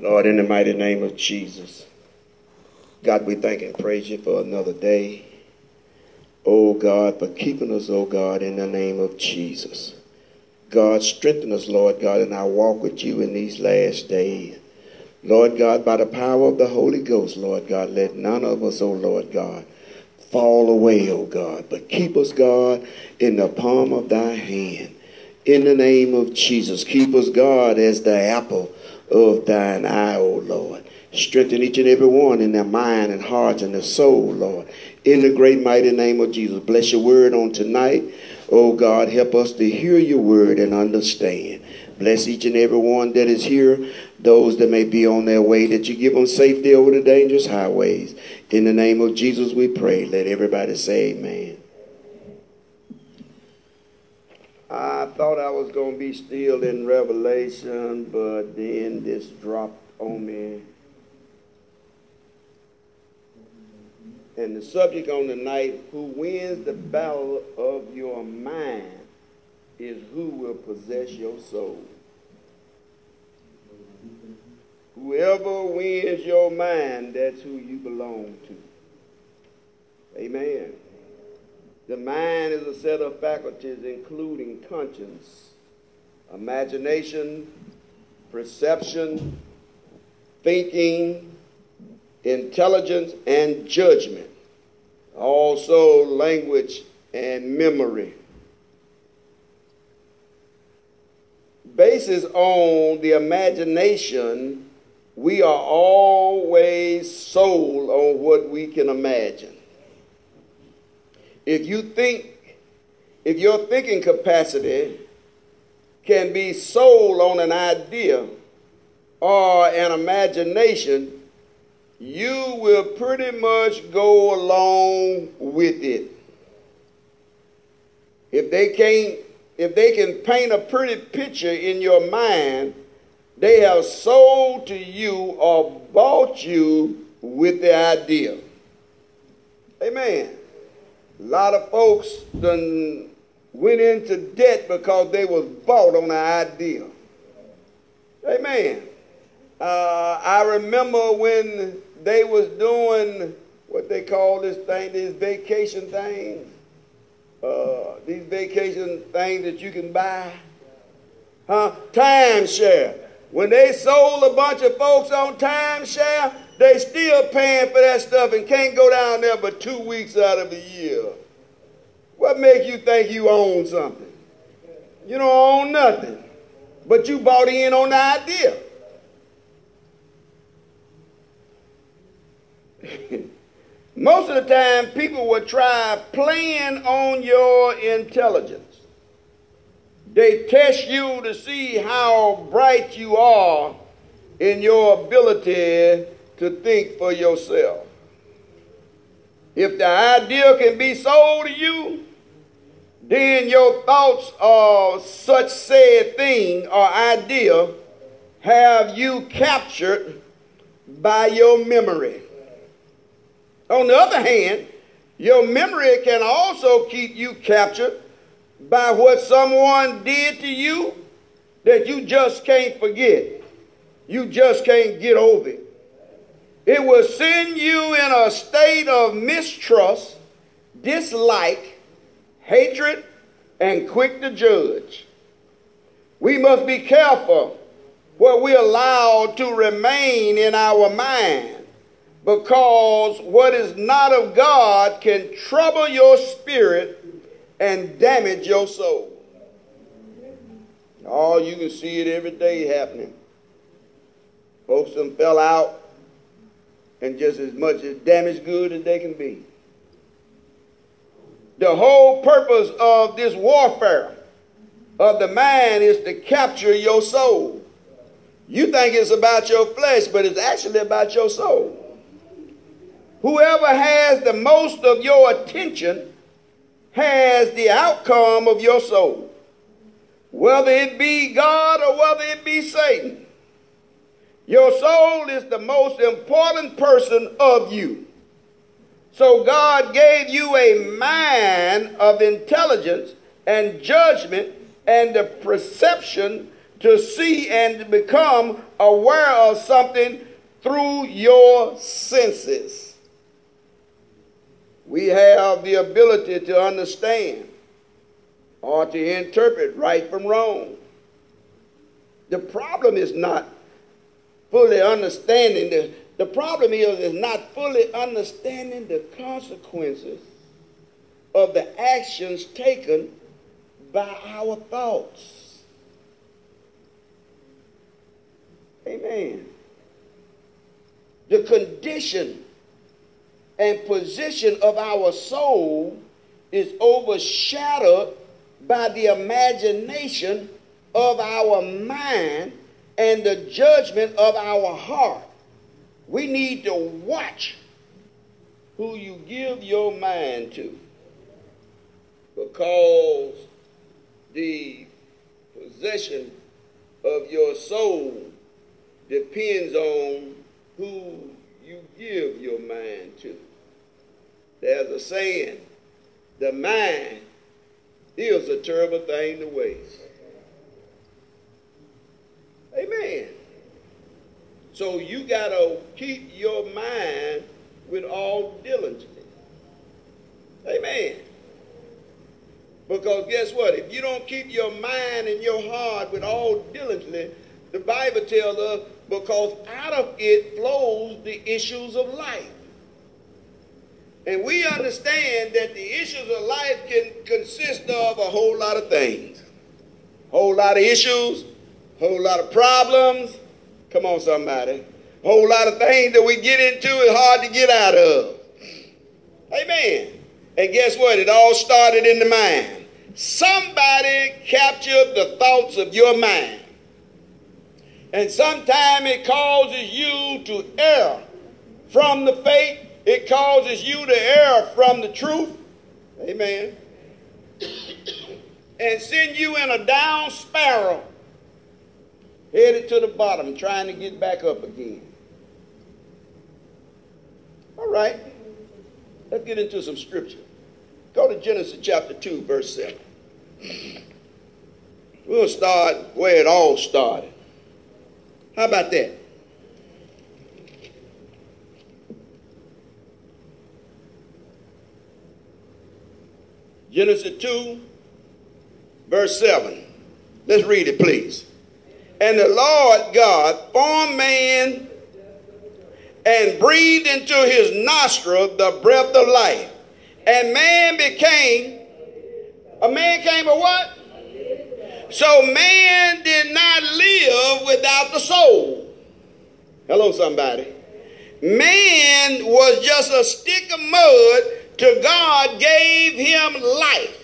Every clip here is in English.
Lord, in the mighty name of Jesus, God, we thank and praise you for another day. Oh God, for keeping us, oh God, in the name of Jesus. God, strengthen us, Lord God, in our walk with you in these last days. Lord God, by the power of the Holy Ghost, Lord God, let none of us, oh Lord God, fall away, oh God, but keep us, God, in the palm of thy hand. In the name of Jesus, keep us, God, as the apple of thine eye, O Lord. Strengthen each and every one in their mind and hearts and their soul, Lord. In the great mighty name of Jesus. Bless your word on tonight. Oh God, help us to hear your word and understand. Bless each and every one that is here, those that may be on their way, that you give them safety over the dangerous highways. In the name of Jesus, we pray. Let everybody say amen. I thought I was going to be still in Revelation, but then this dropped on me. And the subject on the night, who wins the battle of your mind, is who will possess your soul. Whoever wins your mind, that's who you belong to. Amen. The mind is a set of faculties including conscience, imagination, perception, thinking, intelligence, and judgment. Also, language and memory. Basis on the imagination, we are always sold on what we can imagine. If you think, if your thinking capacity can be sold on an idea or an imagination, you will pretty much go along with it. If they can't, if they can paint a pretty picture in your mind, they have sold to you or bought you with the idea. Amen. A lot of folks done went into debt because they was bought on an idea. Amen. Uh, I remember when they was doing what they call this thing, these vacation things. Uh, these vacation things that you can buy. Huh? Timeshare. When they sold a bunch of folks on timeshare, they still paying for that stuff and can't go down there but two weeks out of the year. What makes you think you own something? You don't own nothing. But you bought in on the idea. Most of the time, people will try playing on your intelligence. They test you to see how bright you are in your ability to think for yourself. If the idea can be sold to you, then your thoughts of such said thing or idea have you captured by your memory. On the other hand, your memory can also keep you captured by what someone did to you that you just can't forget. You just can't get over it. It will send you in a state of mistrust, dislike, hatred, and quick to judge. We must be careful what we allow to remain in our mind because what is not of God can trouble your spirit and damage your soul. Oh, you can see it every day happening. Folks them fell out and just as much as damaged good as they can be. The whole purpose of this warfare of the mind is to capture your soul. You think it's about your flesh, but it's actually about your soul. Whoever has the most of your attention has the outcome of your soul, whether it be God or whether it be Satan. Your soul is the most important person of you. So God gave you a mind of intelligence and judgment and the perception to see and become aware of something through your senses. We have the ability to understand or to interpret right from wrong. The problem is not fully understanding the the problem is is not fully understanding the consequences of the actions taken by our thoughts. Amen. The condition and position of our soul is overshadowed by the imagination of our mind and the judgment of our heart. We need to watch who you give your mind to because the possession of your soul depends on who you give your mind to. There's a saying, the mind is a terrible thing to waste. Amen. So you got to keep your mind with all diligence. Amen. Because guess what? If you don't keep your mind and your heart with all diligence, the Bible tells us because out of it flows the issues of life. And we understand that the issues of life can consist of a whole lot of things. Whole lot of issues, whole lot of problems. Come on, somebody. Whole lot of things that we get into is hard to get out of. Amen. And guess what? It all started in the mind. Somebody captured the thoughts of your mind. And sometimes it causes you to err from the faith. It causes you to err from the truth. Amen. and send you in a down spiral, headed to the bottom, trying to get back up again. All right. Let's get into some scripture. Go to Genesis chapter 2, verse 7. We'll start where it all started. How about that? Genesis 2, verse 7. Let's read it, please. And the Lord God formed man and breathed into his nostril the breath of life. And man became a man came a what? So man did not live without the soul. Hello, somebody. Man was just a stick of mud to God gave him life.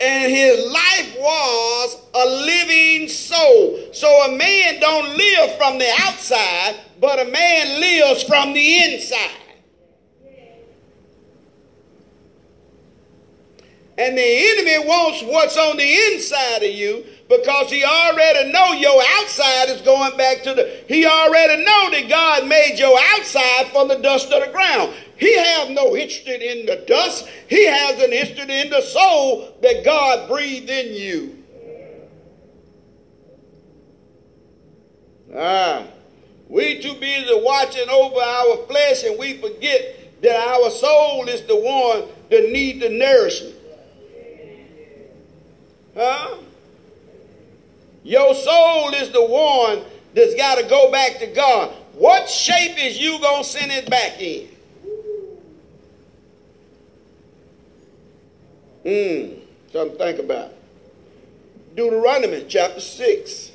And his life was a living soul. So a man don't live from the outside, but a man lives from the inside. And the enemy wants what's on the inside of you because he already know your outside is going back to the he already know that God made your outside from the dust of the ground. He has no interest in the dust. He has an interest in the soul that God breathed in you. Ah, we too busy watching over our flesh and we forget that our soul is the one that need the nourishment. Huh? Your soul is the one that's got to go back to God. What shape is you going to send it back in? Hmm, something to think about. Deuteronomy chapter 6.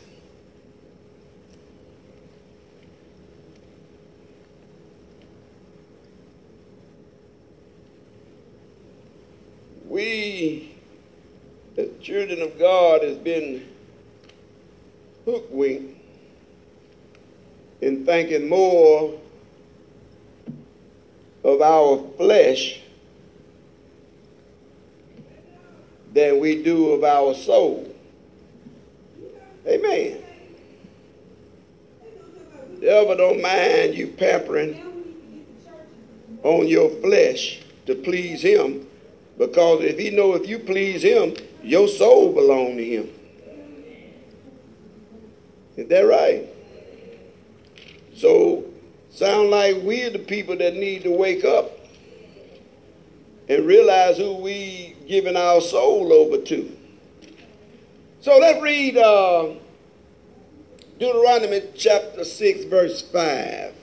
We the children of God has been hookwinked in thinking more of our flesh than we do of our soul. Amen. The devil don't mind you pampering on your flesh to please him because if he know if you please him, your soul belong to him. Is that right? So, sound like we're the people that need to wake up and realize who we giving our soul over to. So let's read uh, Deuteronomy chapter 6, verse 5.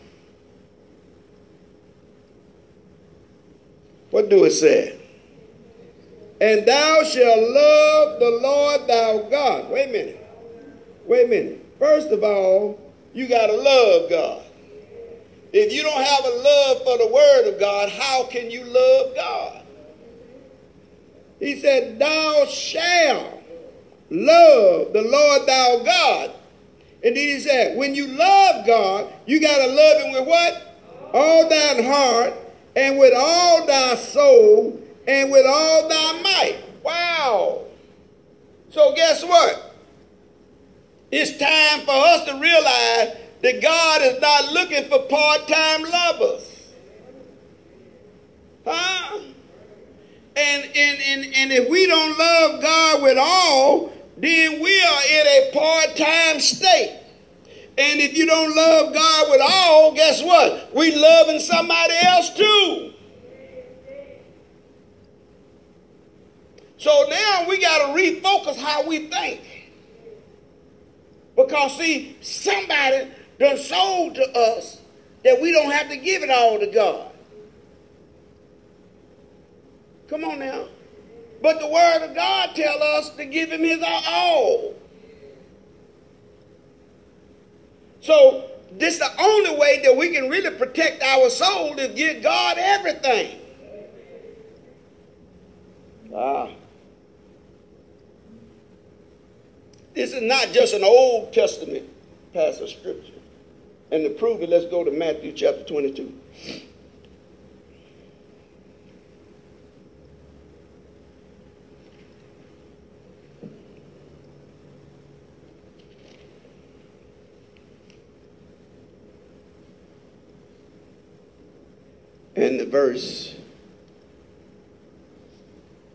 What do it say? And thou shalt love the Lord thy God. Wait a minute. Wait a minute. First of all, you got to love God. If you don't have a love for the Word of God, how can you love God? He said, Thou shalt love the Lord thou God. And then he said, When you love God, you got to love Him with what? All thine heart, and with all thy soul, and with all thy might. Wow. So, guess what? It's time for us to realize that God is not looking for part time lovers. Huh? And, and, and, and if we don't love God with all, then we are in a part time state. And if you don't love God with all, guess what? We loving somebody else too. So now we got to refocus how we think. Because, see, somebody done sold to us that we don't have to give it all to God. Come on now. But the word of God tell us to give him his all. So this is the only way that we can really protect our soul is give God everything. Ah. This is not just an Old Testament passage of scripture. And to prove it, let's go to Matthew chapter 22. And the verse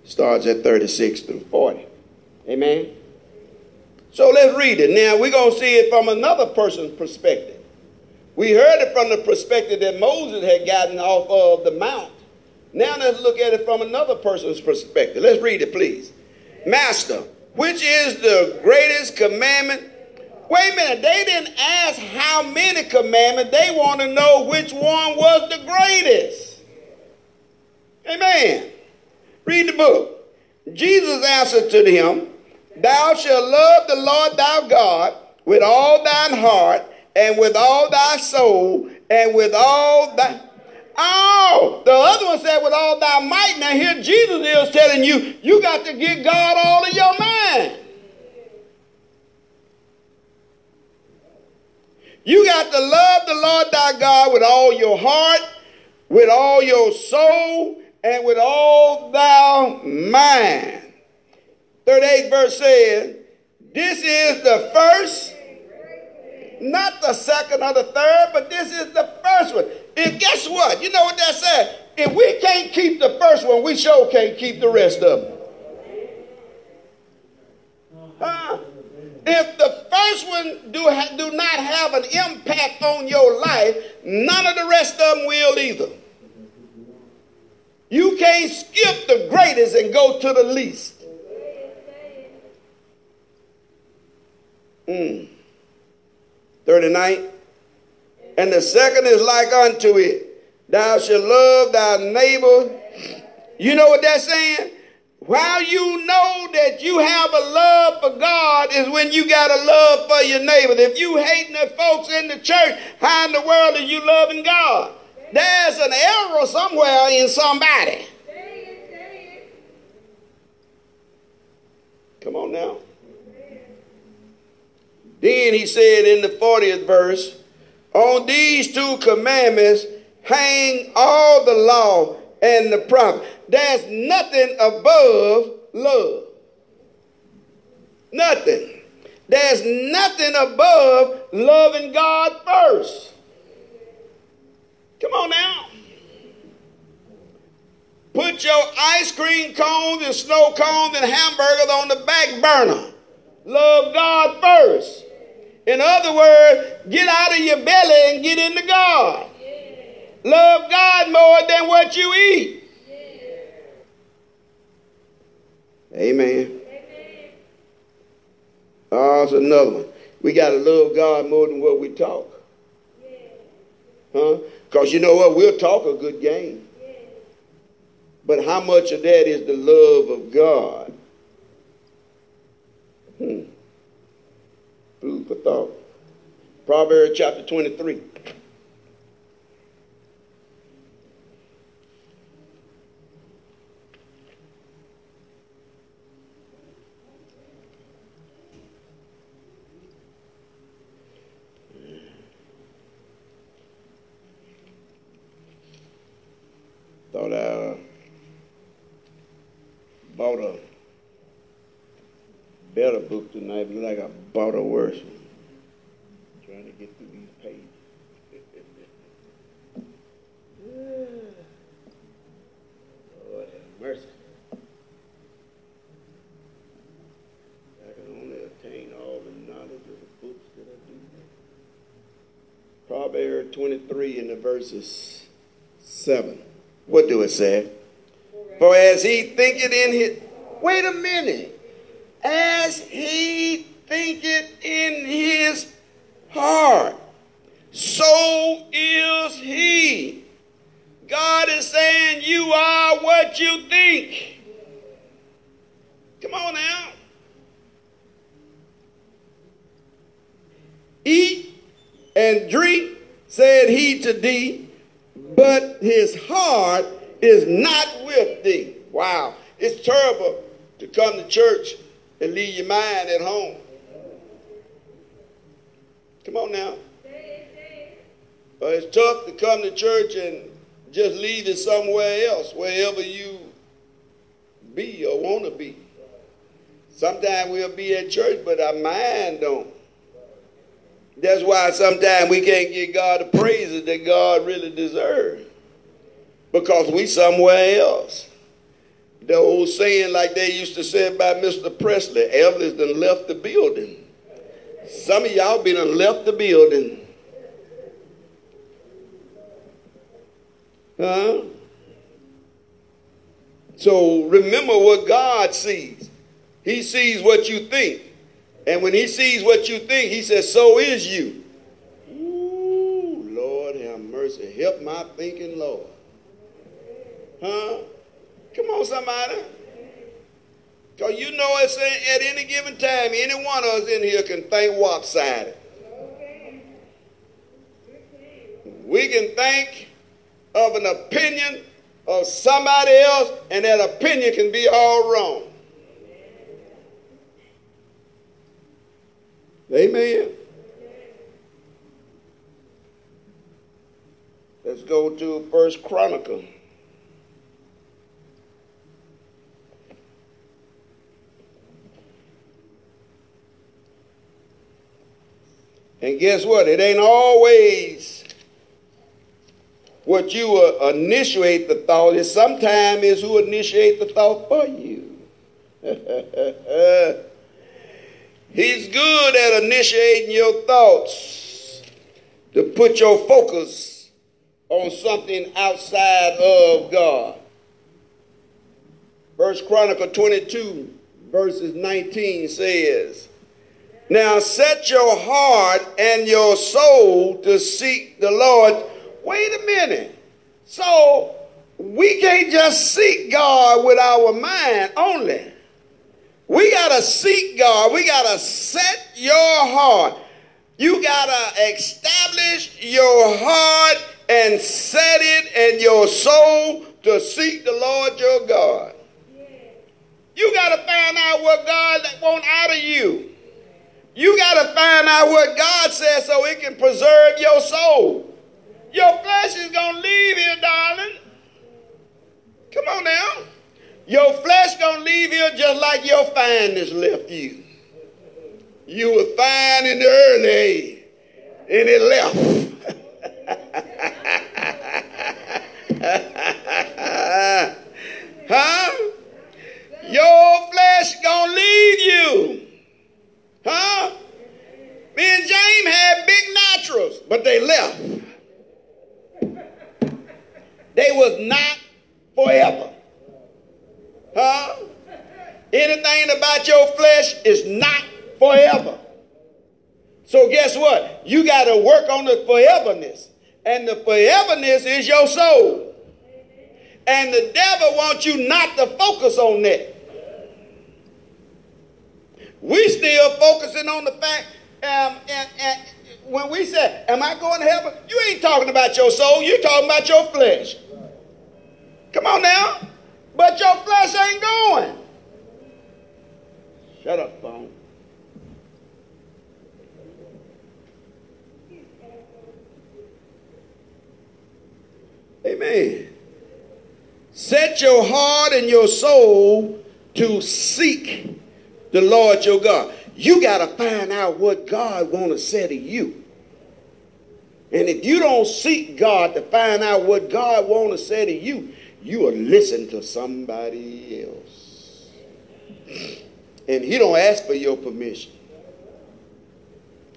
starts at 36 through 40. Amen. So let's read it. Now we're going to see it from another person's perspective. We heard it from the perspective that Moses had gotten off of the mount. Now let's look at it from another person's perspective. Let's read it, please. Master, which is the greatest commandment? Wait a minute, they didn't ask how many commandments. They want to know which one was the greatest. Amen. Read the book. Jesus answered to them, Thou shalt love the Lord thy God with all thine heart and with all thy soul and with all thy. Oh, the other one said with all thy might. Now here Jesus is telling you, you got to give God all of your mind. You got to love the Lord thy God with all your heart, with all your soul, and with all thy mind. 38 verse says, This is the first, not the second or the third, but this is the first one. And guess what? You know what that said? If we can't keep the first one, we sure can't keep the rest of them. Huh? If the first one do, ha- do not have an impact on your life, none of the rest of them will either. You can't skip the greatest and go to the least. Mm. 39. And the second is like unto it. Thou shalt love thy neighbor. You know what that's saying? How you know that you have a love for God is when you got a love for your neighbor. If you hating the folks in the church, how in the world are you loving God? There's an error somewhere in somebody. Come on now. Then he said in the 40th verse, On these two commandments hang all the law and the prophet. There's nothing above love. Nothing. There's nothing above loving God first. Come on now. Put your ice cream cones and snow cones and hamburgers on the back burner. Love God first. In other words, get out of your belly and get into God. Love God more than what you eat. Amen. Amen. Oh, it's another one. We got to love God more than what we talk. Huh? Because you know what? We'll talk a good game. But how much of that is the love of God? Food for thought. Proverbs chapter 23. Thought I bought a better book tonight, but like I bought a worse one. trying to get through these pages. Lord have mercy. I can only attain all the knowledge of the books that I do. Proverbs 23 in the verses 7. What do it say? For as he thinketh in his wait a minute. As he thinketh in his heart, so is he. God is saying, You are what you think. Come on now. Eat and drink, said he to thee, but his heart is not with thee. Wow. It's terrible to come to church and leave your mind at home. Come on now. But it's tough to come to church and just leave it somewhere else, wherever you be or want to be. Sometimes we'll be at church, but our mind don't. That's why sometimes we can't give God the praises that God really deserves. Because we somewhere else. The old saying like they used to say about Mr. Presley, Elvis done left the building. Some of y'all been done left the building. Huh? So remember what God sees. He sees what you think. And when he sees what you think, he says, so is you. Ooh, Lord have mercy. Help my thinking, Lord. Huh? Come on, somebody. Because you know it's at any given time, any one of us in here can think lopsided. We can think of an opinion of somebody else, and that opinion can be all wrong. Amen. Let's go to First Chronicle. And guess what? It ain't always what you uh, initiate the thought. It sometimes is who initiate the thought for you. He's good at initiating your thoughts to put your focus on something outside of God. First Chronicle 22, verses 19 says, Now set your heart and your soul to seek the Lord. Wait a minute. So we can't just seek God with our mind only. We got to seek God. We got to set your heart. You got to establish your heart and set it and your soul to seek the Lord your God. You got to find out what God wants out of you. You got to find out what God says so it can preserve your soul. Your flesh is going to leave here, darling. Come on now. Your flesh gonna leave here just like your fineness left you. You were fine in the early age, and it left. huh? Your flesh gonna leave you. Huh? Me and John they left. They was not forever. Huh? Anything about your flesh is not forever. So guess what? You got to work on the foreverness. And the foreverness is your soul. And the devil wants you not to focus on that. We still focusing on the fact, um, and, and when we say, Am I going to heaven? You ain't talking about your soul, you're talking about your flesh. Come on now. But your flesh ain't going. Shut up, phone. Amen. Set your heart and your soul to seek the Lord your God. You got to find out what God want to say to you. And if you don't seek God to find out what God want to say to you, you will listen to somebody else. And he don't ask for your permission.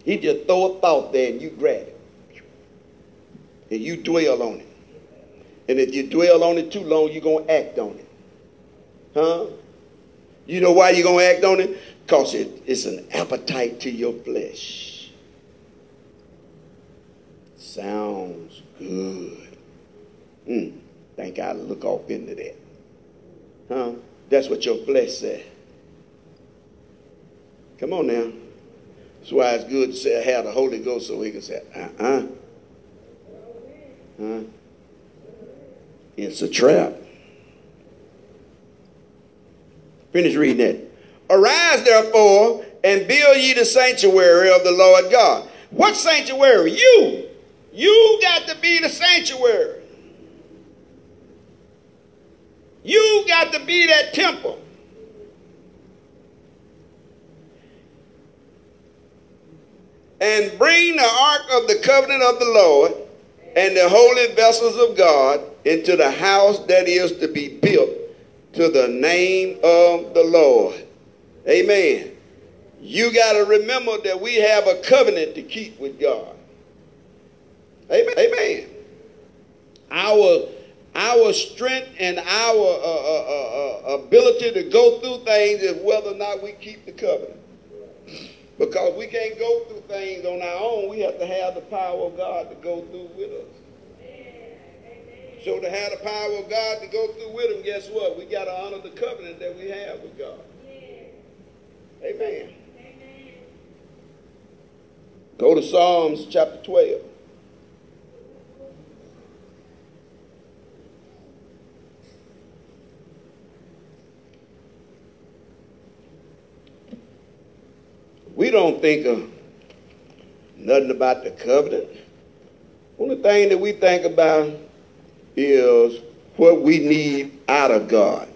He just throw a thought there and you grab it. And you dwell on it. And if you dwell on it too long, you're going to act on it. Huh? You know why you're going to act on it? Because it, it's an appetite to your flesh. Sounds good. Hmm, think I'd look off into that. Huh? That's what your flesh said. Come on now. That's why it's good to say, have the Holy Ghost so he can say, uh-uh. Huh? It's a trap. Finish reading that. Arise, therefore, and build ye the sanctuary of the Lord God. What sanctuary? You. You got to be the sanctuary. You got to be that temple. And bring the ark of the covenant of the Lord and the holy vessels of God into the house that is to be built to the name of the Lord. Amen. You got to remember that we have a covenant to keep with God. Amen. Amen. Our our strength and our uh, uh, uh, uh, ability to go through things is whether or not we keep the covenant. Because we can't go through things on our own. We have to have the power of God to go through with us. So to have the power of God to go through with him, guess what? We got to honor the covenant that we have with God. Amen. Amen. Go to Psalms chapter 12. We don't think of nothing about the covenant. Only thing that we think about is what we need out of God.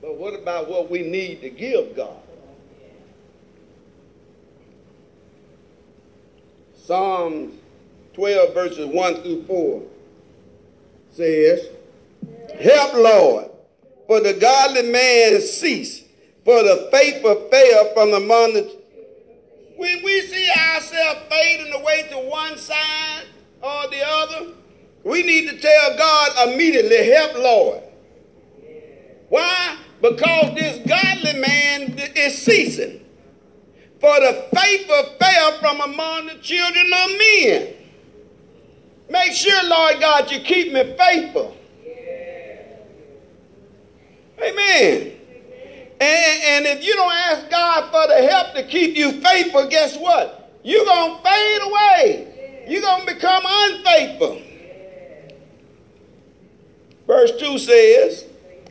But what about what we need to give God? Psalms 12, verses 1 through 4 says, Help, Lord, for the godly man cease, for the faithful fail from among the. When we see ourselves fading away to one side, or the other, we need to tell God immediately, help Lord. Why? Because this godly man is ceasing. For the faithful fell from among the children of men. Make sure, Lord God, you keep me faithful. Amen. And, and if you don't ask God for the help to keep you faithful, guess what? You're going to fade away you're going to become unfaithful. Verse 2 says,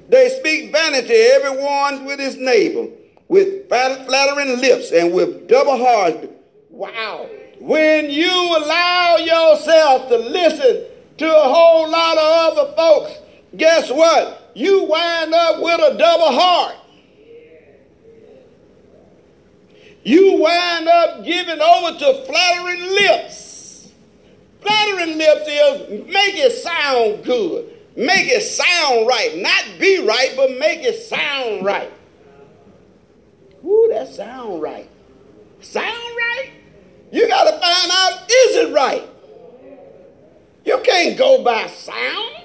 They speak vanity, everyone with his neighbor, with flattering lips and with double heart. Wow. When you allow yourself to listen to a whole lot of other folks, guess what? You wind up with a double heart. You wind up giving over to flattering lips. Flattering lips is make it sound good. Make it sound right. Not be right, but make it sound right. Ooh, that sound right. Sound right? You got to find out is it right? You can't go by sound.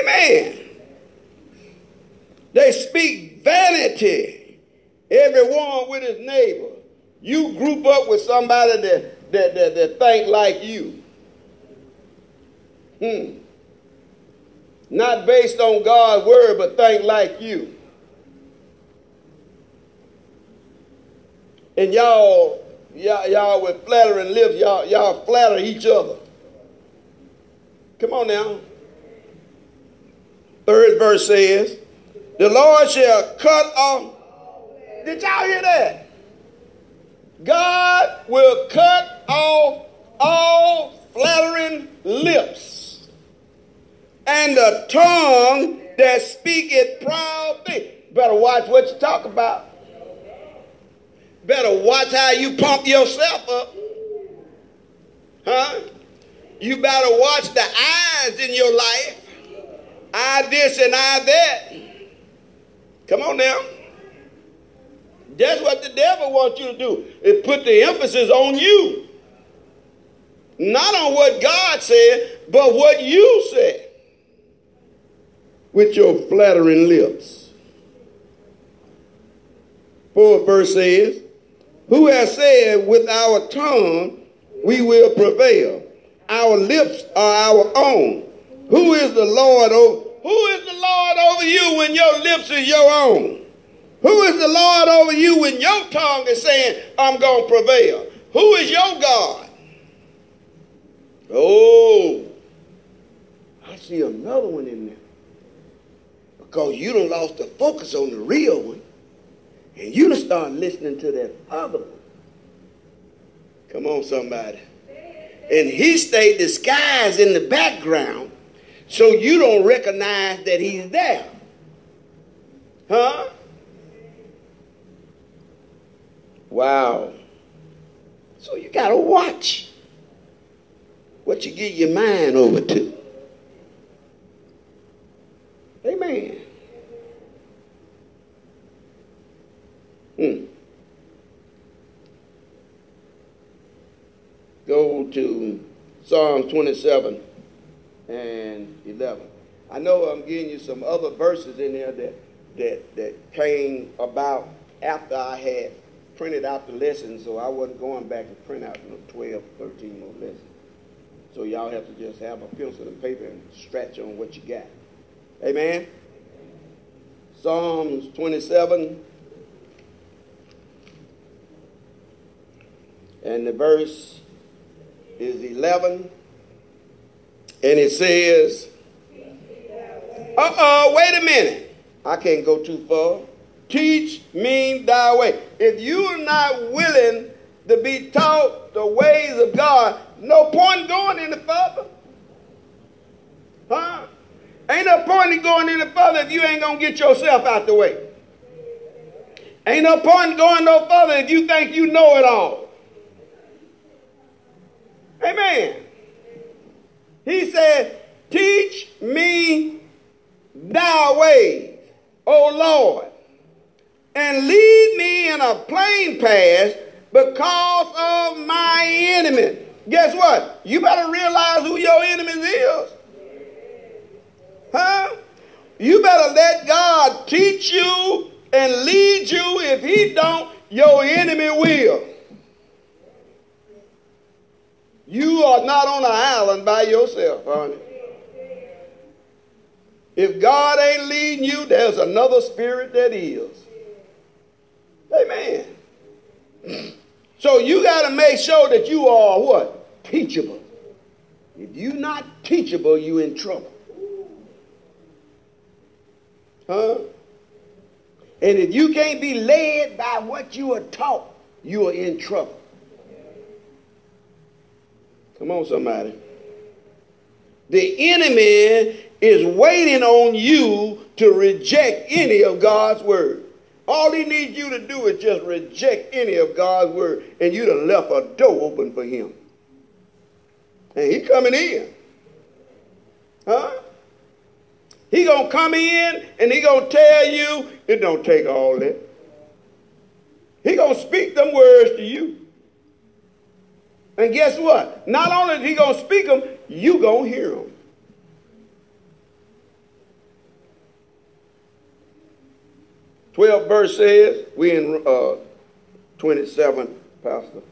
Amen. They speak vanity, everyone with his neighbor. You group up with somebody that, that, that, that think like you. Hmm. Not based on God's word, but think like you. And y'all, y'all, y'all with flattering lips, y'all, y'all flatter each other. Come on now. Third verse says, The Lord shall cut off. Did y'all hear that? God will cut off all flattering lips and the tongue that speaketh proud things. Better watch what you talk about. Better watch how you pump yourself up. Huh? You better watch the eyes in your life. I this and I that. Come on now. That's what the devil wants you to do. Is put the emphasis on you. Not on what God said, but what you said. With your flattering lips. Fourth verse says, Who has said with our tongue we will prevail? Our lips are our own. Who is the Lord over who is the Lord over you when your lips are your own? Who is the Lord over you when your tongue is saying, I'm going to prevail? Who is your God? Oh, I see another one in there. Because you don't lost the focus on the real one. And you don't start listening to that other one. Come on, somebody. And he stayed disguised in the background so you don't recognize that he's there. Huh? Wow. So you got to watch what you give your mind over to. Amen. Hmm. Go to Psalm 27 and 11. I know I'm giving you some other verses in there that, that, that came about after I had printed out the lessons, so I wasn't going back and print out you know, 12, 13 more lessons. So y'all have to just have a pencil and paper and stretch on what you got. Amen? Psalms 27. And the verse is 11. And it says, uh oh, wait a minute. I can't go too far. Teach me thy way. If you're not willing to be taught the ways of God, no point going any further. Huh? Ain't no point in going any further if you ain't to get yourself out the way. Ain't no point in going no further if you think you know it all. Amen. He said, Teach me thy ways, O Lord, and lead me in a plain path because of my enemy. Guess what? You better realize who your enemy is. Huh? You better let God teach you and lead you. If he don't, your enemy will. You are not on an island by yourself, honey. If God ain't leading you, there's another spirit that is. Amen. So you got to make sure that you are what? Teachable. If you're not teachable, you're in trouble. Huh? And if you can't be led by what you are taught, you are in trouble. Come on, somebody. The enemy is waiting on you to reject any of God's word. All he needs you to do is just reject any of God's word, and you'd have left a door open for him. And he coming in. Huh? He gonna come in and he gonna tell you it don't take all that. He gonna speak them words to you. And guess what? Not only is he gonna speak them, you gonna hear them. Twelve verse says we in uh, twenty-seven, Pastor,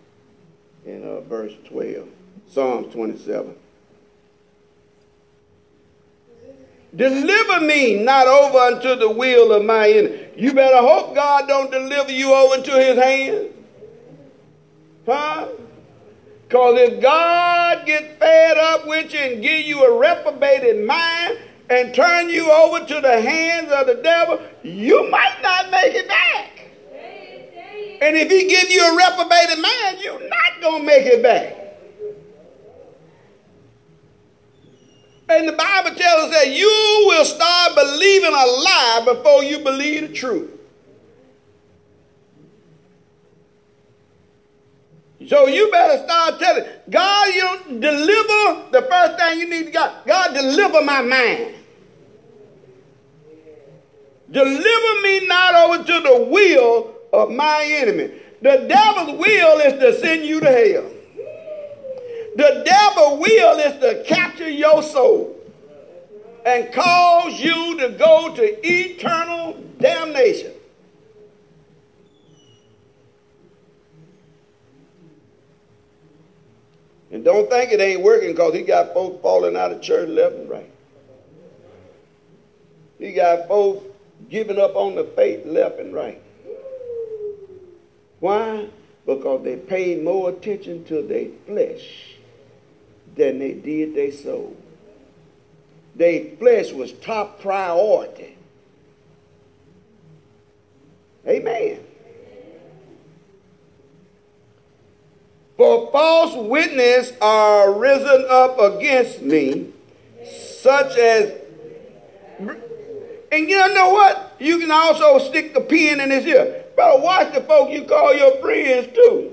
in uh, verse twelve, Psalms twenty-seven. Deliver me not over unto the will of my enemy. You better hope God don't deliver you over to his hand. Huh? Because if God get fed up with you and give you a reprobated mind and turn you over to the hands of the devil, you might not make it back. And if he give you a reprobated mind, you're not going to make it back. And the Bible tells us that you will start believing a lie before you believe the truth. So you better start telling God, you deliver the first thing you need to God. God, deliver my mind. Deliver me not over to the will of my enemy. The devil's will is to send you to hell. The devil will is to capture your soul and cause you to go to eternal damnation. And don't think it ain't working because he got folks falling out of church left and right. He got folks giving up on the faith left and right. Why? Because they paid more attention to their flesh than they did their soul. Their flesh was top priority. Amen. For false witness are risen up against me, such as. And you know what? You can also stick the pin in his ear. Better watch the folk you call your friends too.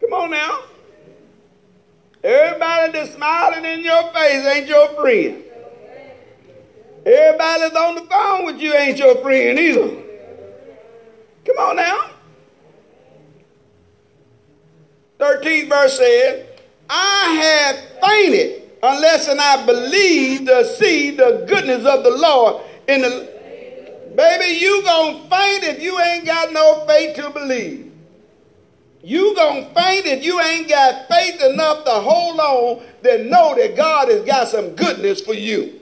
Come on now. Everybody that's smiling in your face ain't your friend. Everybody that's on the phone with you ain't your friend either. Come on now. 13th verse says, I have fainted unless and I believe to see the goodness of the Lord in the baby you gonna faint if you ain't got no faith to believe you gonna faint if you ain't got faith enough to hold on to know that God has got some goodness for you.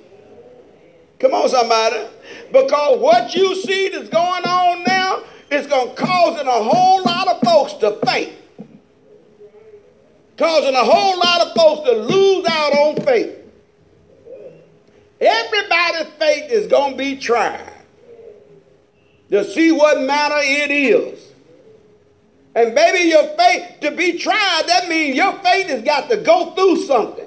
Come on, somebody. Because what you see that's going on now is gonna causing a whole lot of folks to faint. Causing a whole lot of folks to lose out on faith. Everybody's faith is gonna be tried to see what manner it is. And baby, your faith to be tried, that means your faith has got to go through something.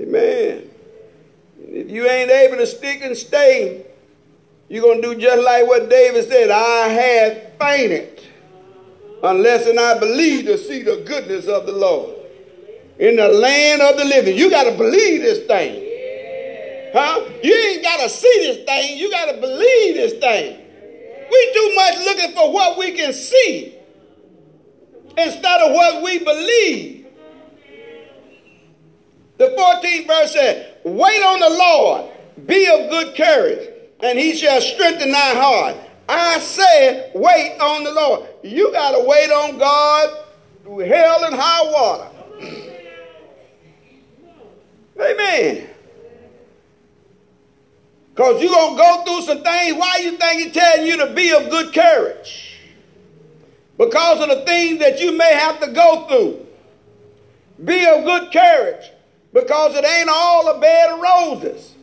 Amen. If you ain't able to stick and stay, you're going to do just like what David said I have fainted unless and I believe to see the goodness of the Lord in the land of the living. You got to believe this thing. Huh? You ain't got to see this thing. You got to believe this thing. We too much looking for what we can see instead of what we believe. The 14th verse says, Wait on the Lord, be of good courage, and he shall strengthen thy heart. I said, wait on the Lord. You got to wait on God through hell and high water. Amen. Because you're going to go through some things. Why you think he's telling you to be of good courage? Because of the things that you may have to go through. Be of good courage. Because it ain't all a bed of roses.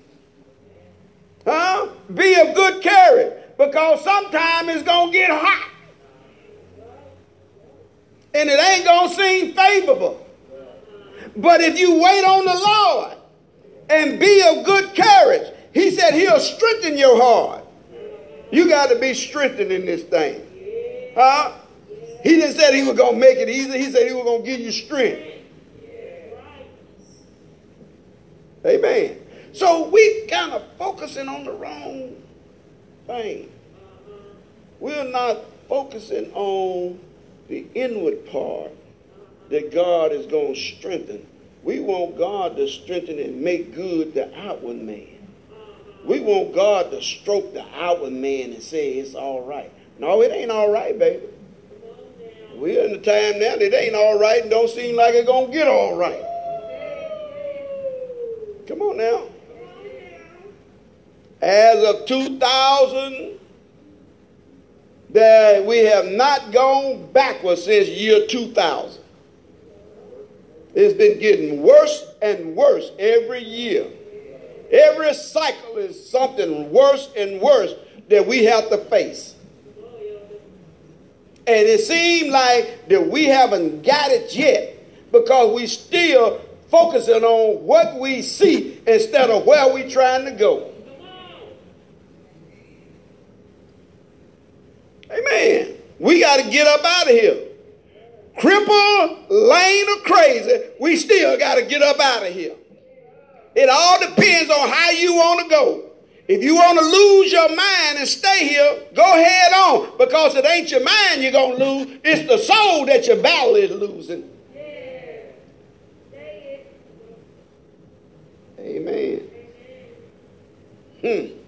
Huh? Be of good courage. Because sometimes it's going to get hot. And it ain't going to seem favorable. But if you wait on the Lord and be of good courage, he said he'll strengthen your heart. You got to be strengthened in this thing. Huh? He didn't say he was going to make it easy. He said he was going to give you strength. Amen. So we kind of focusing on the wrong thing. We're not focusing on the inward part that God is going to strengthen. We want God to strengthen and make good the outward man. We want God to stroke the outward man and say it's all right. No, it ain't all right, baby. We're in the time now that it ain't all right and don't seem like it's going to get all right. Come on now. As of 2000, that we have not gone backwards since year 2000. It's been getting worse and worse every year. Every cycle is something worse and worse that we have to face. And it seems like that we haven't got it yet because we're still focusing on what we see instead of where we're trying to go. Amen. We got to get up out of here. Cripple, lame, or crazy, we still got to get up out of here. It all depends on how you want to go. If you want to lose your mind and stay here, go head on because it ain't your mind you're going to lose, it's the soul that your battle is losing. Amen. Hmm.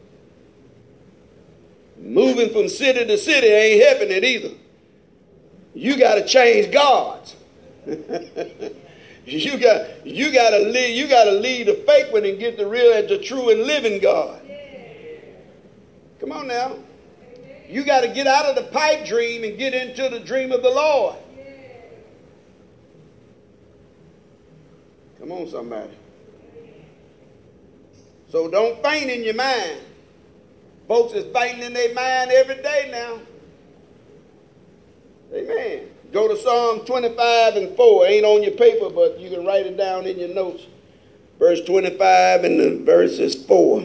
Moving from city to city ain't helping it either. You got to change gods. you got you got to lead you got to lead the fake one and get the real and the true and living God. Come on now. You got to get out of the pipe dream and get into the dream of the Lord. Come on, somebody. So don't faint in your mind. Folks is fainting in their mind every day now. Amen. Go to Psalm 25 and 4. It Ain't on your paper, but you can write it down in your notes. Verse 25 and the verses 4.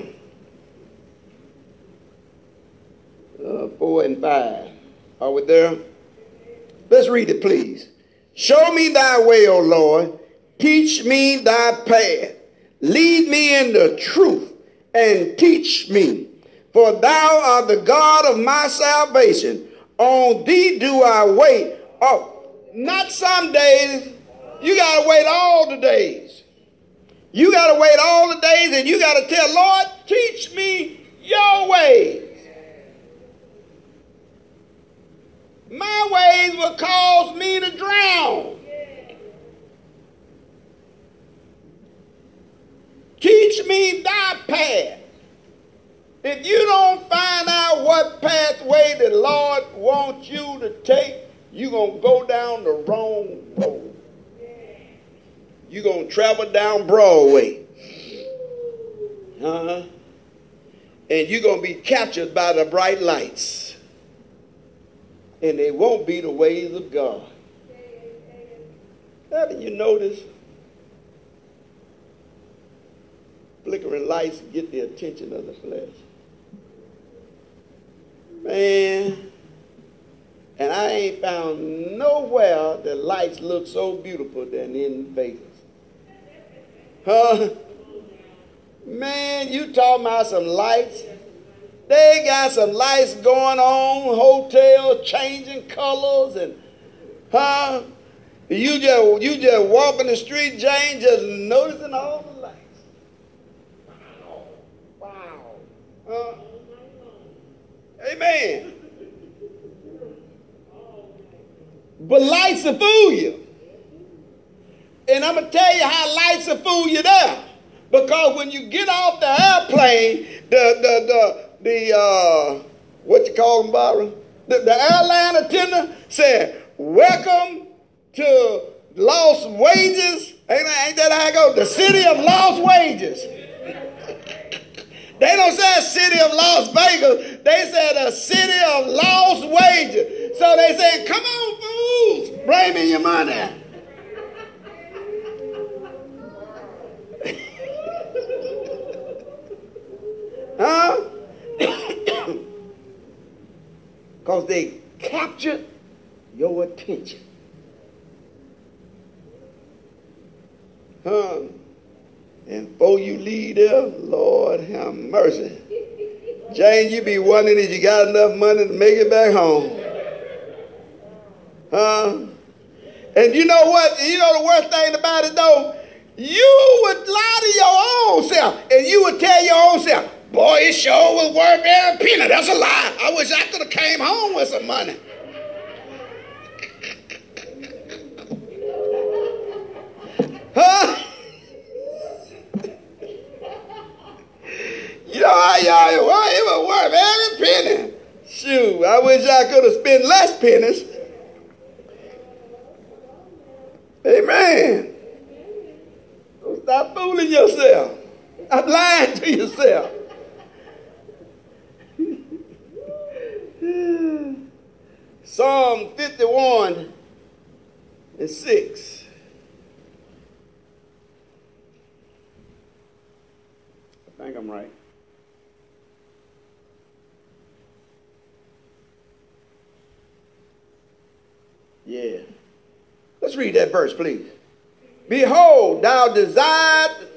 Uh, 4 and 5. Are we there? Let's read it, please. Show me thy way, O Lord. Teach me thy path. Lead me in the truth and teach me. For thou art the God of my salvation. On thee do I wait. Oh, not some days. You got to wait all the days. You got to wait all the days and you got to tell, Lord, teach me your ways. My ways will cause me to drown. Teach me thy path. If you don't find out what pathway the Lord wants you to take, you're going to go down the wrong road. You're going to travel down Broadway. Uh-huh. And you're going to be captured by the bright lights. And they won't be the ways of God. Haven't you noticed? Flickering lights get the attention of the flesh. Man, and I ain't found nowhere that lights look so beautiful than in Vegas. Huh? Man, you talking about some lights? They got some lights going on, hotels changing colors and huh? You just you just walking the street, Jane, just noticing all the lights. Wow. Wow. Huh? Amen. But lights will fool you. And I'm going to tell you how lights will fool you there. Because when you get off the airplane, the, the, the, the uh, what you call them, Barbara? The, the airline attendant said, welcome to lost wages. Ain't, ain't that how I go? The city of lost wages. They don't say a city of Las Vegas. They said a city of lost wages. So they said, come on, fools, bring me your money. huh? Because they captured your attention. Huh? And before you leave there, Lord have mercy. Jane, you be wondering if you got enough money to make it back home. Huh? And you know what? You know the worst thing about it though? You would lie to your own self. And you would tell your own self, boy, it sure was worth every penny. That's a lie. I wish I could have came home with some money. Huh? You know, y'all, well, it was worth every penny. Shoot, I wish I could have spent less pennies. Amen. Don't stop fooling yourself. Stop lying to yourself. Psalm 51 and 6. I think I'm right. Yeah. Let's read that verse, please. Behold, thou desired.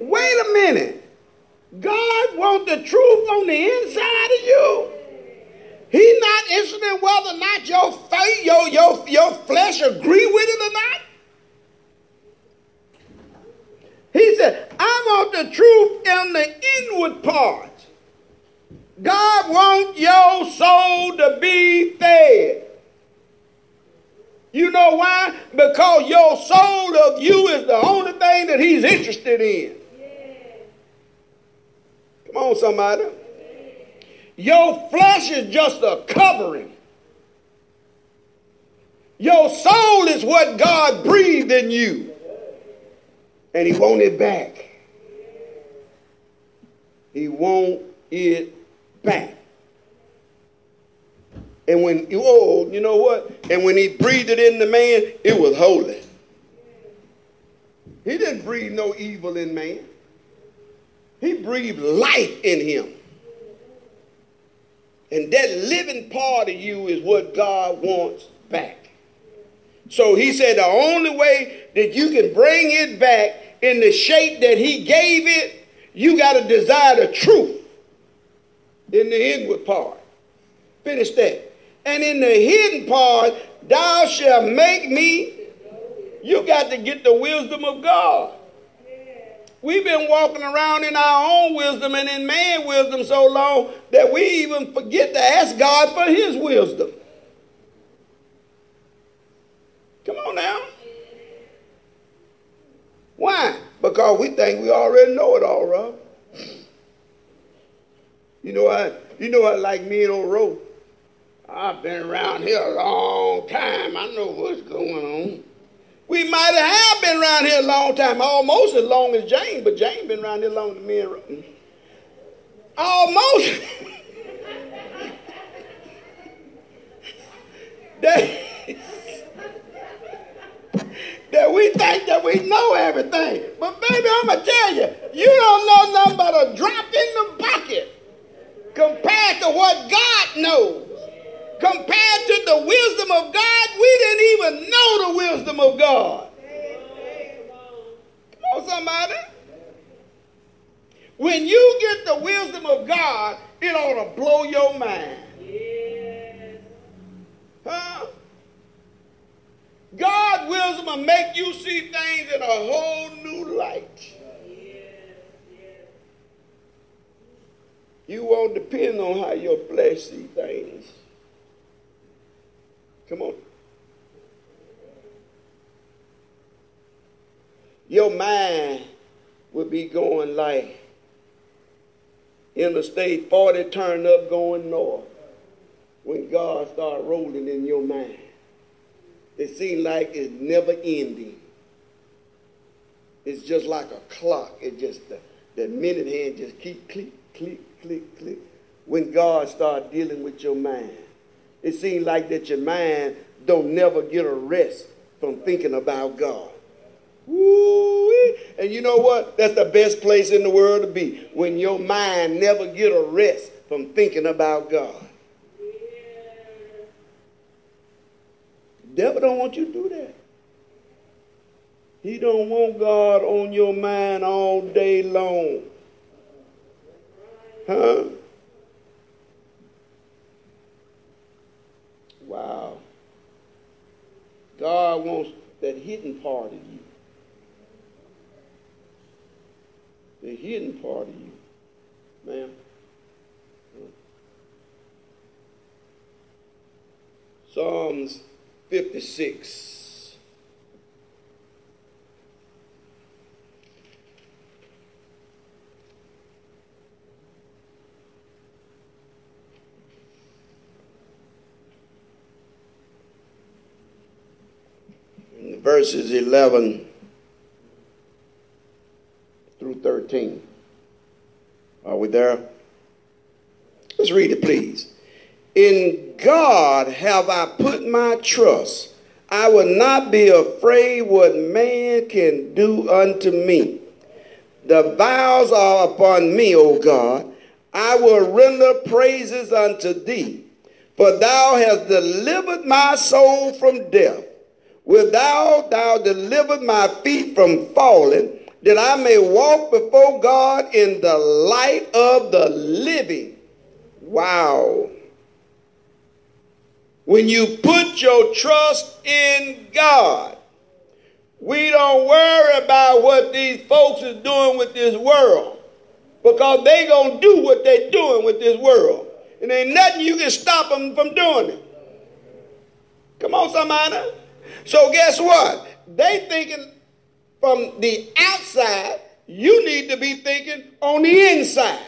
Wait a minute. God wants the truth on the inside of you. He's not interested in whether or not your faith, your, your, your flesh agree with it or not. He said, I want the truth in the inward part. God wants your soul to be fed. You know why? Because your soul of you is the only thing that he's interested in. Come on, somebody. Your flesh is just a covering. Your soul is what God breathed in you. And he want it back. He want it back. And when, oh, you know what? And when he breathed it in the man, it was holy. He didn't breathe no evil in man. He breathed life in him. And that living part of you is what God wants back. So he said the only way that you can bring it back in the shape that he gave it, you got to desire the truth in the inward part. Finish that and in the hidden part, thou shalt make me. You got to get the wisdom of God. We've been walking around in our own wisdom and in man wisdom so long that we even forget to ask God for his wisdom. Come on now. Why? Because we think we already know it all, Rob. You know what? You know what? Like me and Roe. I've been around here a long time. I know what's going on. We might have been around here a long time, almost as long as Jane, but Jane been around here longer than me and Almost. that, that we think that we know everything. But baby, I'm going to tell you, you don't know nothing but a drop in the bucket compared to what God knows compared to the wisdom of God, we didn't even know the wisdom of God. Come on, somebody. When you get the wisdom of God, it ought to blow your mind. Huh? God's wisdom will make you see things in a whole new light. You won't depend on how your flesh see things. Come on. Your mind would be going like Interstate 40 turned up going north when God started rolling in your mind. It seemed like it's never ending. It's just like a clock. It just, the, the minute hand just keep click, click, click, click. When God started dealing with your mind. It seems like that your mind don't never get a rest from thinking about God. Woo-wee. And you know what? That's the best place in the world to be. When your mind never get a rest from thinking about God. devil don't want you to do that. He don't want God on your mind all day long. Huh? Wow. God wants that hidden part of you. The hidden part of you. Ma'am. Psalms 56. Verses 11 through 13. Are we there? Let's read it, please. In God have I put my trust. I will not be afraid what man can do unto me. The vows are upon me, O God. I will render praises unto thee, for thou hast delivered my soul from death Wilt thou, thou deliver my feet from falling, that I may walk before God in the light of the living? Wow. When you put your trust in God, we don't worry about what these folks is doing with this world because they going to do what they're doing with this world. And ain't nothing you can stop them from doing it. Come on, somebody. So guess what? They thinking from the outside, you need to be thinking on the inside.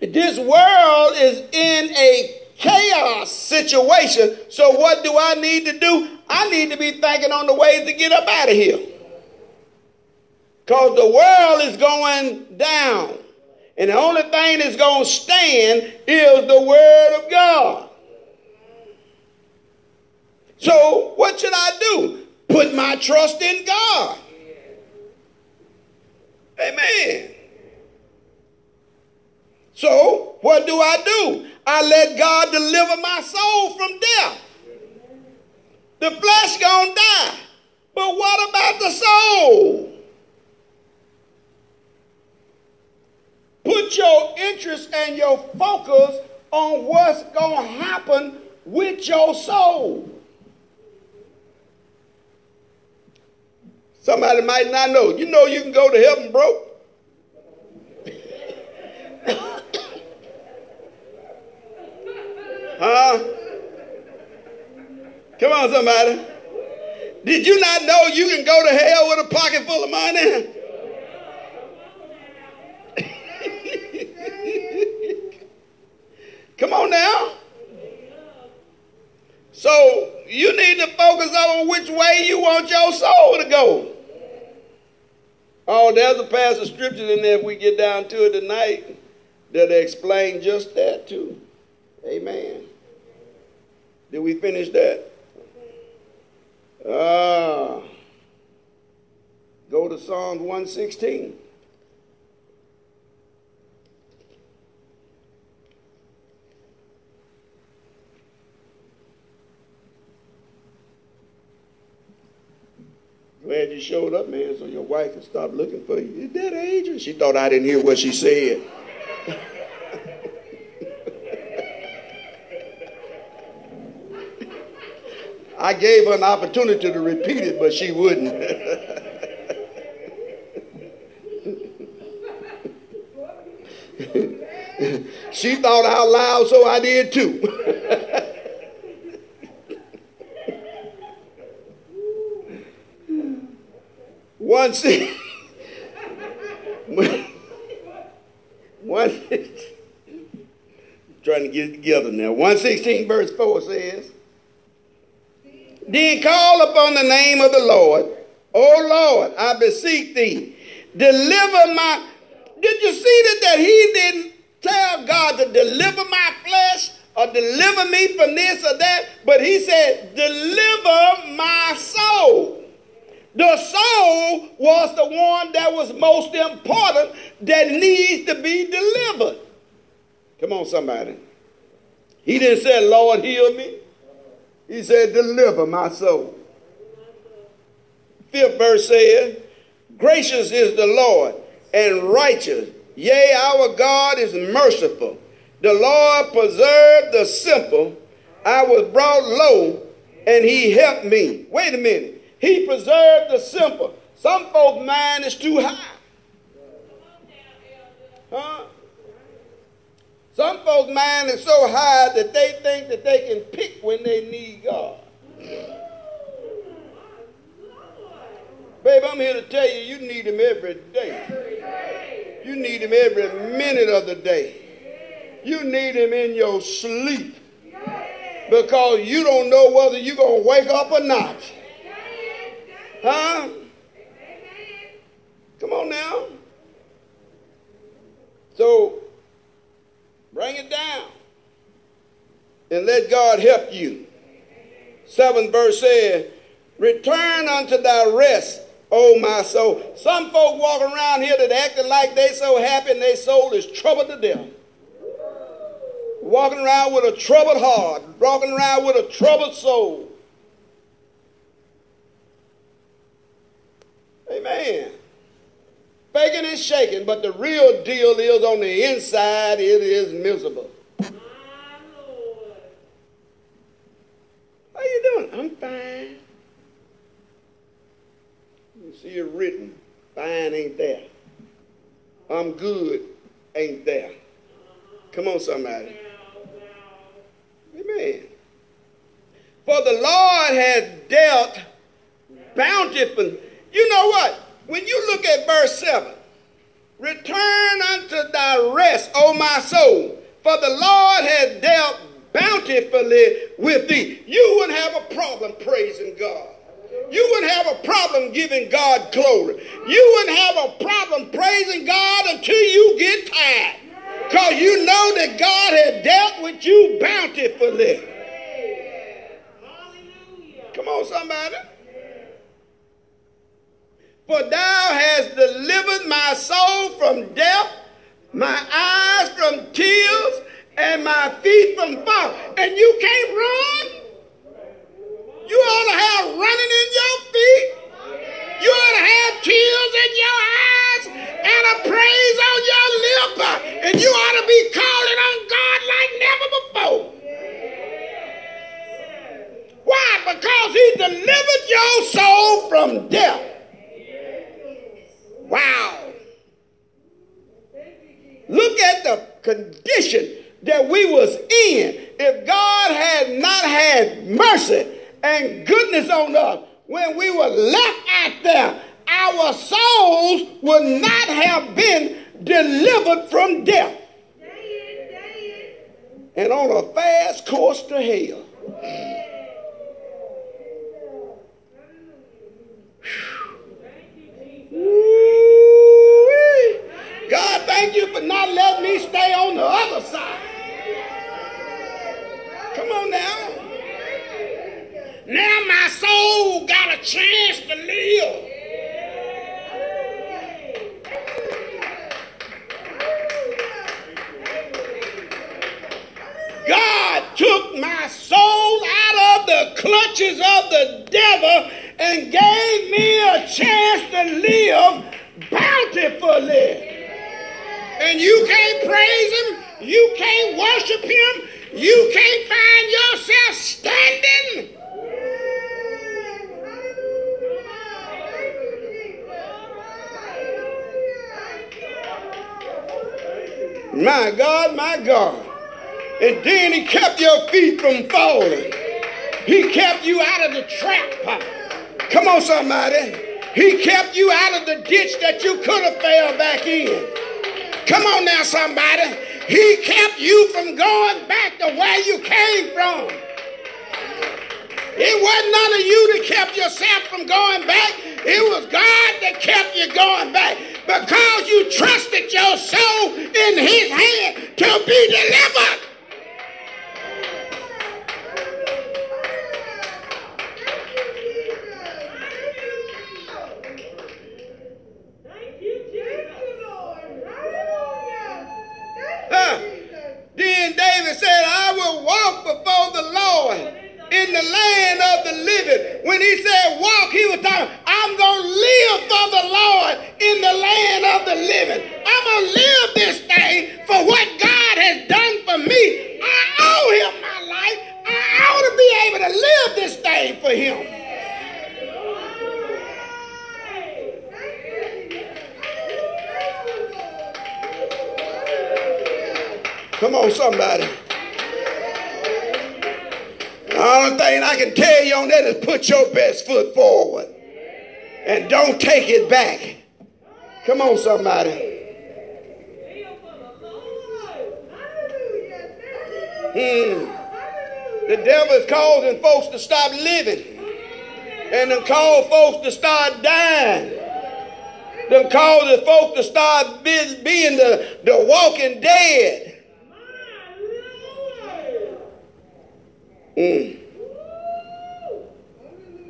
This world is in a chaos situation. So what do I need to do? I need to be thinking on the ways to get up out of here. Because the world is going down. And the only thing that's going to stand is the Word of God. So, what should I do? Put my trust in God. Amen. So, what do I do? I let God deliver my soul from death. The flesh gonna die. But what about the soul? Put your interest and your focus on what's gonna happen with your soul. Somebody might not know. You know you can go to heaven broke. huh? Come on, somebody. Did you not know you can go to hell with a pocket full of money? Come on now. So you need to focus on which way you want your soul to go. Oh, there's a passage of scripture in there if we get down to it tonight that explain just that too. Amen. Did we finish that? Ah. Go to Psalms 116. Glad you showed up, man, so your wife can stop looking for you. Is that Adrian? She thought I didn't hear what she said. I gave her an opportunity to repeat it, but she wouldn't. she thought out loud, so I did too. One six. One trying to get it together now. 116 verse 4 says, Then call upon the name of the Lord. O Lord, I beseech thee, deliver my. Did you see that, that he didn't tell God to deliver my flesh or deliver me from this or that, but he said, deliver my soul. The soul was the one that was most important that needs to be delivered. Come on, somebody. He didn't say, Lord, heal me. He said, deliver my soul. Fifth verse says, Gracious is the Lord and righteous. Yea, our God is merciful. The Lord preserved the simple. I was brought low and he helped me. Wait a minute. He preserved the simple. Some folks' mind is too high. Huh? Some folks' mind is so high that they think that they can pick when they need God. Babe, I'm here to tell you, you need him every day. You need him every minute of the day. You need him in your sleep because you don't know whether you're going to wake up or not. Huh? Come on now. So, bring it down and let God help you. Seventh verse says, Return unto thy rest, O my soul. Some folk walk around here that acting like they so happy and their soul is troubled to death walking around with a troubled heart, walking around with a troubled soul. Amen. Faking and shaking, but the real deal is on the inside, it is miserable. How you doing? I'm fine. You see it written. Fine ain't there. I'm good ain't there. Come on, somebody. Amen. For the Lord has dealt bountifully. You know what? When you look at verse 7, return unto thy rest, O my soul, for the Lord has dealt bountifully with thee. You wouldn't have a problem praising God. You wouldn't have a problem giving God glory. You wouldn't have a problem praising God until you get tired. Because you know that God has dealt with you bountifully. Come on, somebody. For thou hast delivered my soul from death, my eyes from tears, and my feet from fall. And you can't run. You ought to have running in your feet. You ought to have tears in your eyes and a praise on your lip. We was in. If God had not had mercy and goodness on us when we were left out there our souls would not have been delivered from death and on a fast course to hell. God, thank you for not letting me stay on the other side. Come on now. Now my soul got a chance to live. God took my soul out of the clutches of the devil and gave me a chance to live bountifully. And you can't praise him, you can't worship him, you can't find yourself standing. My God, my God. And then he kept your feet from falling. He kept you out of the trap. Come on, somebody. He kept you out of the ditch that you could have fell back in. Come on now, somebody. He kept you from going back to where you came from. It wasn't none of you that kept yourself from going back. It was God that kept you going back because you trusted your soul in his hand to be delivered. On, somebody. Hmm. The devil is causing folks to stop living and then call folks to start dying. Then causes folks to start being the, the walking dead. Mm.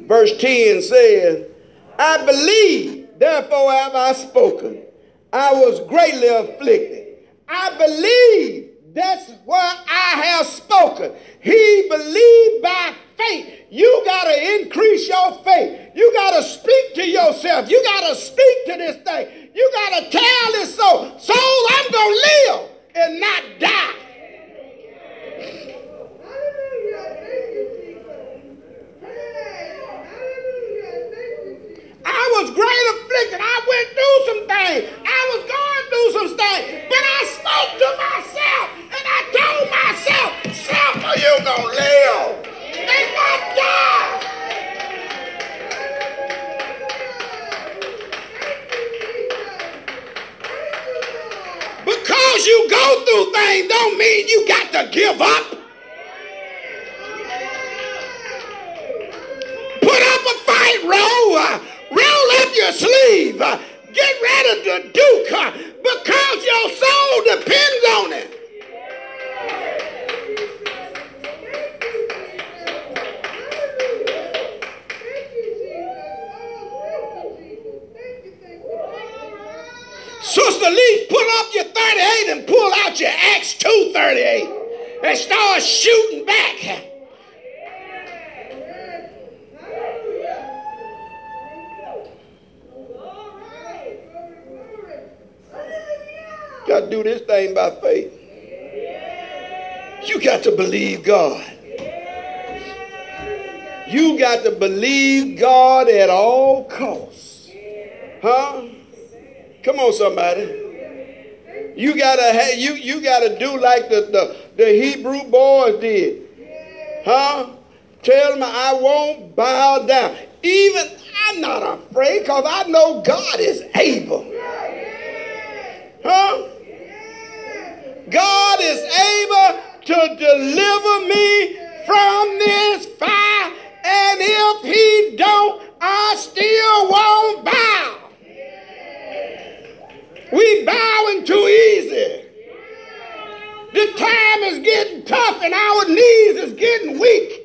Verse 10 says, I believe, therefore have I spoken. I was greatly afflicted. I believe that's what I have spoken. He believed by faith. You got to increase your faith. You got to speak to yourself. You got to speak to this thing. You got to tell this soul, soul, I'm going to live like the, the, the Hebrew boys did. Huh? Tell them I won't bow down. Even I'm not afraid because I know God is able. Huh? God is able to deliver me from this fire, and if He don't, I still won't bow. We bowing too easy. The time is getting tough, and our knees is getting weak.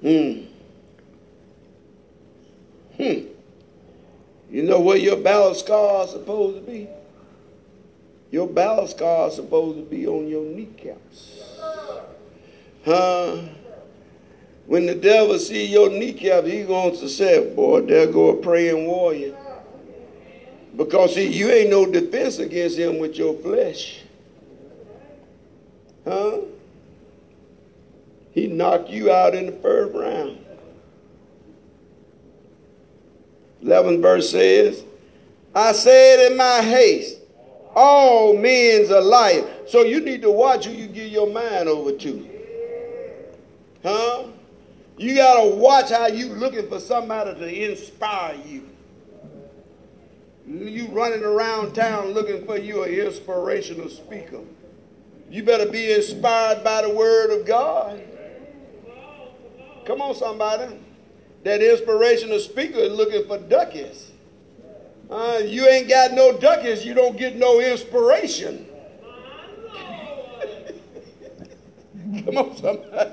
Hmm. Hmm. You know where your battle scar is supposed to be? Your battle scar is supposed to be on your kneecaps. Huh? When the devil see your kneecaps, he going to say, boy, there go a praying warrior. Because see, you ain't no defense against him with your flesh. Huh? He knocked you out in the first round. 11th verse says, I said in my haste, all men's alike. So you need to watch who you give your mind over to. Huh? You got to watch how you looking for somebody to inspire you. You running around town looking for you an inspirational speaker. You better be inspired by the word of God. Come on, somebody that inspirational speaker is looking for duckies. Uh, you ain't got no duckies, you don't get no inspiration. Come on, somebody.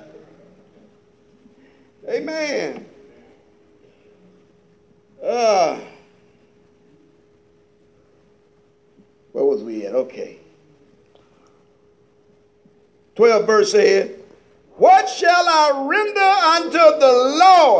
Amen. Uh, where was we at? Okay. 12 verse said, What shall I render unto the Lord